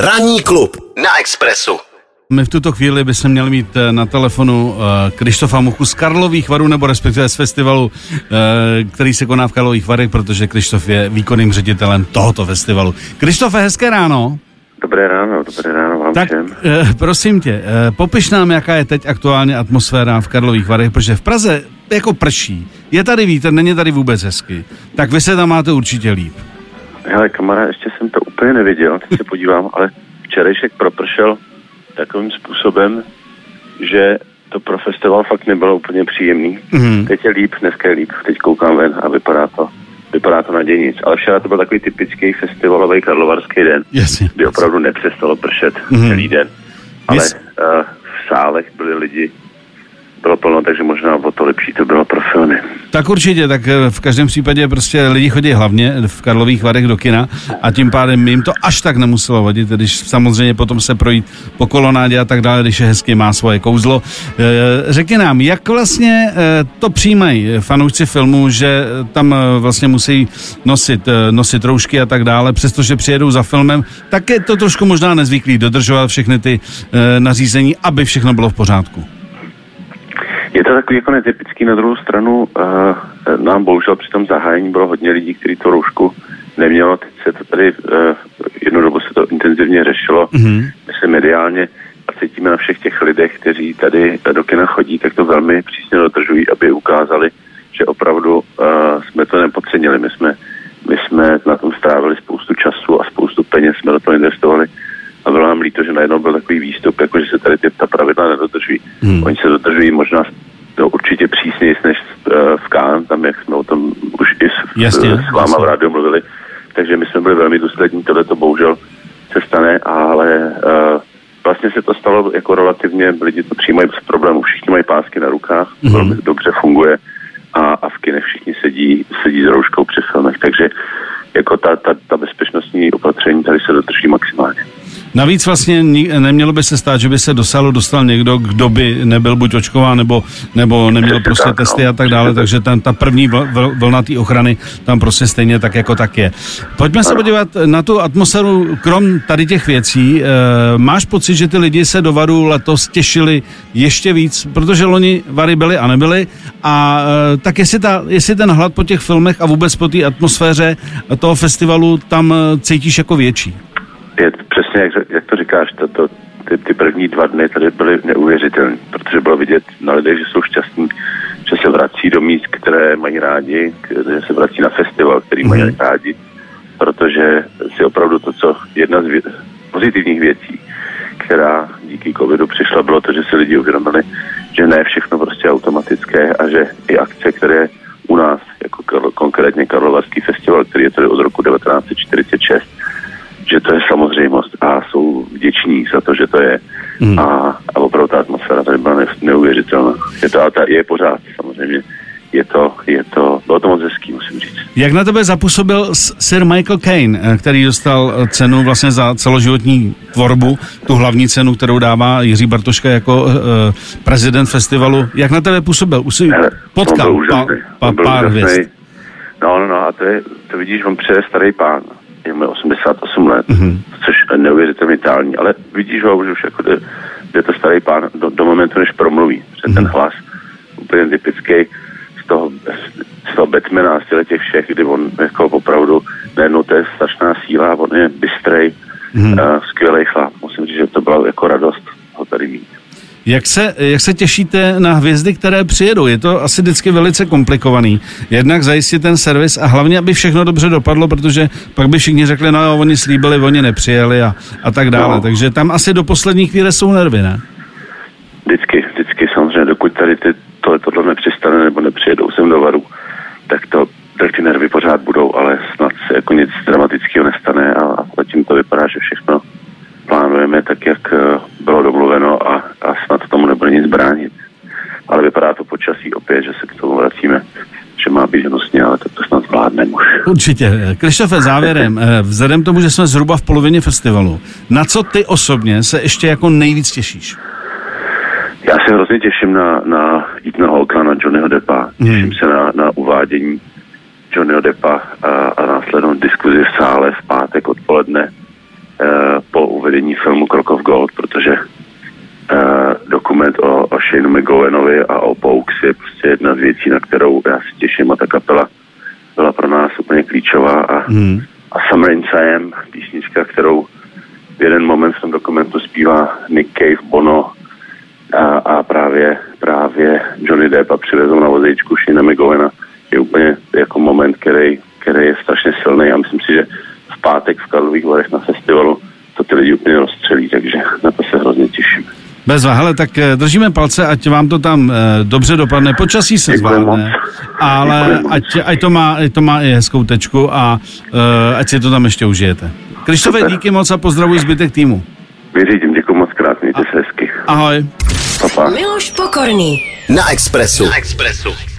Ranní klub na Expressu. My v tuto chvíli bychom měli mít eh, na telefonu uh, Krištofa Muchu z Karlových varů, nebo respektive z festivalu, uh, který se koná v Karlových varech, protože Krištof je výkonným ředitelem tohoto festivalu. Krištofe, hezké ráno. Dobré ráno, dobré ráno vám Tak všem. uh, prosím tě, uh, popiš nám, jaká je teď aktuálně atmosféra v Karlových varech, protože v Praze jako prší, je tady vítr, není tady vůbec hezky, tak vy se tam máte určitě líp. Hele, kamarád, ještě jsem to úplně neviděl, teď se podívám, ale včerejšek propršel takovým způsobem, že to pro festival fakt nebylo úplně příjemný. Mhm. Teď je líp, dneska je líp, teď koukám ven a vypadá to, vypadá to naději nic. Ale včera to byl takový typický festivalový karlovarský den, Jasně. kdy opravdu nepřestalo pršet Mhm. celý den. Ale Yes. uh, v sálech byli lidi, bylo plno, takže možná o to lepší to bylo pro filmy. Tak určitě, tak eh, v každém případě prostě lidi chodí hlavně v Karlových Varech do kina a tím pádem jim to až tak nemuselo vadit, když samozřejmě potom se projít po kolonádě a tak dále, když je hezky, má svoje kouzlo. Eh, Řekni nám, jak vlastně eh, to přijímají fanoušci filmu, že tam vlastně musí nosit, nosit roušky a tak dále, přestože přijedou za filmem, tak je to trošku možná nezvyklý dodržovat všechny ty nařízení, aby všechno bylo v pořádku. To takový jako netypický, na druhou stranu uh, nám bohužel při tom zahájení bylo hodně lidí, kteří to roušku nemělo. Teď se to tady, uh, jednu dobu se to intenzivně řešilo, Mhm. myslím mediálně, a cítíme na všech těch lidech, kteří tady do kina chodí, tak to velmi přísně dodržují, aby ukázali, že opravdu uh, jsme to nepodcenili. My jsme na tom strávili spoustu času a spoustu peněz jsme do toho investovali a bylo nám líto, že najednou byl takový výstup, jako že se tady ty, ta pravidla nedodržují. Hmm. Hmm. Oni se dodržují možná no, přísněji než uh, v Cannes, tam jak jsme o tom už i s, Jasně, s váma jasně. v rádiu mluvili. Takže my jsme byli velmi důslední, tohle to bohužel se stane, ale uh, vlastně se to stalo jako relativně, lidi to přijímají bez problémů, všichni mají pásky na rukách, Mhm. mm-hmm. velmi dobře funguje a, a v kinech všichni sedí, sedí s rouškou při filmech, takže jako ta, ta, ta bezpečnostní opatření tady. Navíc vlastně nemělo by se stát, že by se do sálu dostal někdo, kdo by nebyl buď očkován, nebo, nebo neměl prostě tak, no. testy a tak dále, takže ten, ta první vl- vl- vlna té ochrany tam prostě stejně tak jako tak je. Pojďme se podívat na tu atmosféru, krom tady těch věcí. E, máš pocit, že ty lidi se do Varu letos těšili ještě víc, protože loni Vary byly a nebyly a e, tak jestli, ta, jestli ten hlad po těch filmech a vůbec po té atmosféře toho festivalu tam e, cítíš jako větší? Je přesně, jak, jak to říkáš, to, to, ty, ty první dva dny tady byly neuvěřitelné, protože bylo vidět na lidech, že jsou šťastní, že se vrací do míst, které mají rádi, že se vrací na festival, který mají Mhm. rádi, protože si opravdu to, co jedna z vě- pozitivních věcí, která díky covidu přišla, bylo to, že si lidi uvědomili, že ne všechno prostě je automatické a že i akce, které u nás, jako konkrétně Karlovarský festival, který je tady od roku 1946, že to je samozřejmost a jsou vděční za to, že to je. Hmm. A, a opravdu ta atmosféra tady byla ne, neuvěřitelná. Je to, a ta, je pořád samozřejmě. Je to, je to, bylo to moc hezký, musím říct. Jak na tebe zapůsobil Sir Michael Caine, eh, který dostal eh, cenu vlastně za celoživotní tvorbu, tu hlavní cenu, kterou dává Jiří Bartoška jako uh, prezident festivalu. Jak na tebe působil? Už jsi potkal pa, pa, pár hvězd. No, no, no, a to, je, to vidíš, on přeje starý pán. Je mu 88 let, Mhm. mm-hmm. což je neuvěřitelně tální, ale vidíš ho, že už jako jde, jde to starý pán do, do momentu, než promluví. Protože Mhm. ten hlas, úplně typický z toho, z toho Batmana, z těch všech, kdy on jako opravdu, najednou to je strašná síla, on je bystrej, Mhm. mm-hmm. uh, skvělý chlap. Musím říct, že to byla jako radost ho tady mít. Jak se, jak se těšíte na hvězdy, které přijedou? Je to asi vždycky velice komplikovaný. Jednak zajistit ten servis a hlavně, aby všechno dobře dopadlo, protože pak by všichni řekli, no jo, oni slíbili, oni nepřijeli a, a tak dále. No. Takže tam asi do poslední chvíle jsou nervy, ne? Vždycky, vždycky samozřejmě, dokud tady ty, tohle, tohle nepřistane nebo nepřijedou sem do varu, tak to tak ty nervy pořád budou, ale snad se jako nic dramatického nestane a, a zatím to vypadá, že všechno plánujeme tak, jak eh, bylo domluveno a, a snad tomu nebude nic bránit. Ale vypadá to počasí opět, že se k tomu vracíme, hnusně, ale tak to snad zvládneme už. Určitě. Krištofe, závěrem, eh, vzhledem k tomu, že jsme zhruba v polovině festivalu, na co ty osobně se ještě jako nejvíc těšíš? Já se hrozně těším na, na Ethan Hawka, na Johnnyho Deppa. Hmm. Těším se na, na uvádění Johnnyho Deppa a, a následnou diskuzi v sále v pátek odpoledne eh, po, uve, uvedení filmu Krok of Gold, protože uh, dokument o, o Shane McGowanovi a o Pokes je prostě jedna z věcí, na kterou já si těším a ta kapela byla pro nás úplně klíčová a, hmm. a Summer in Siam, písnička, kterou v jeden moment v tom dokumentu zpívá Nick Cave, Bono a, a právě, právě Johnny Depp a přivezl na vozejčku Shane McGowana je úplně jako moment, který, který je strašně silný a myslím si, že v pátek v Karlových Varech na festivalu to ty lidi úplně rozstřelí, takže na to se hrozně těším. Bezva, hele, tak eh, držíme palce, ať vám to tam e, dobře dopadne. Počasí se zvládne, ale ať, ať, to má, ať to má i hezkou tečku a e, ať si to tam ještě užijete. Krištové, díky moc a pozdravuji zbytek týmu. Vyřídím, děkuji moc krát, mějte se hezky. Ahoj. Papa. Miloš Pokorný. Na Expressu. Na Expressu.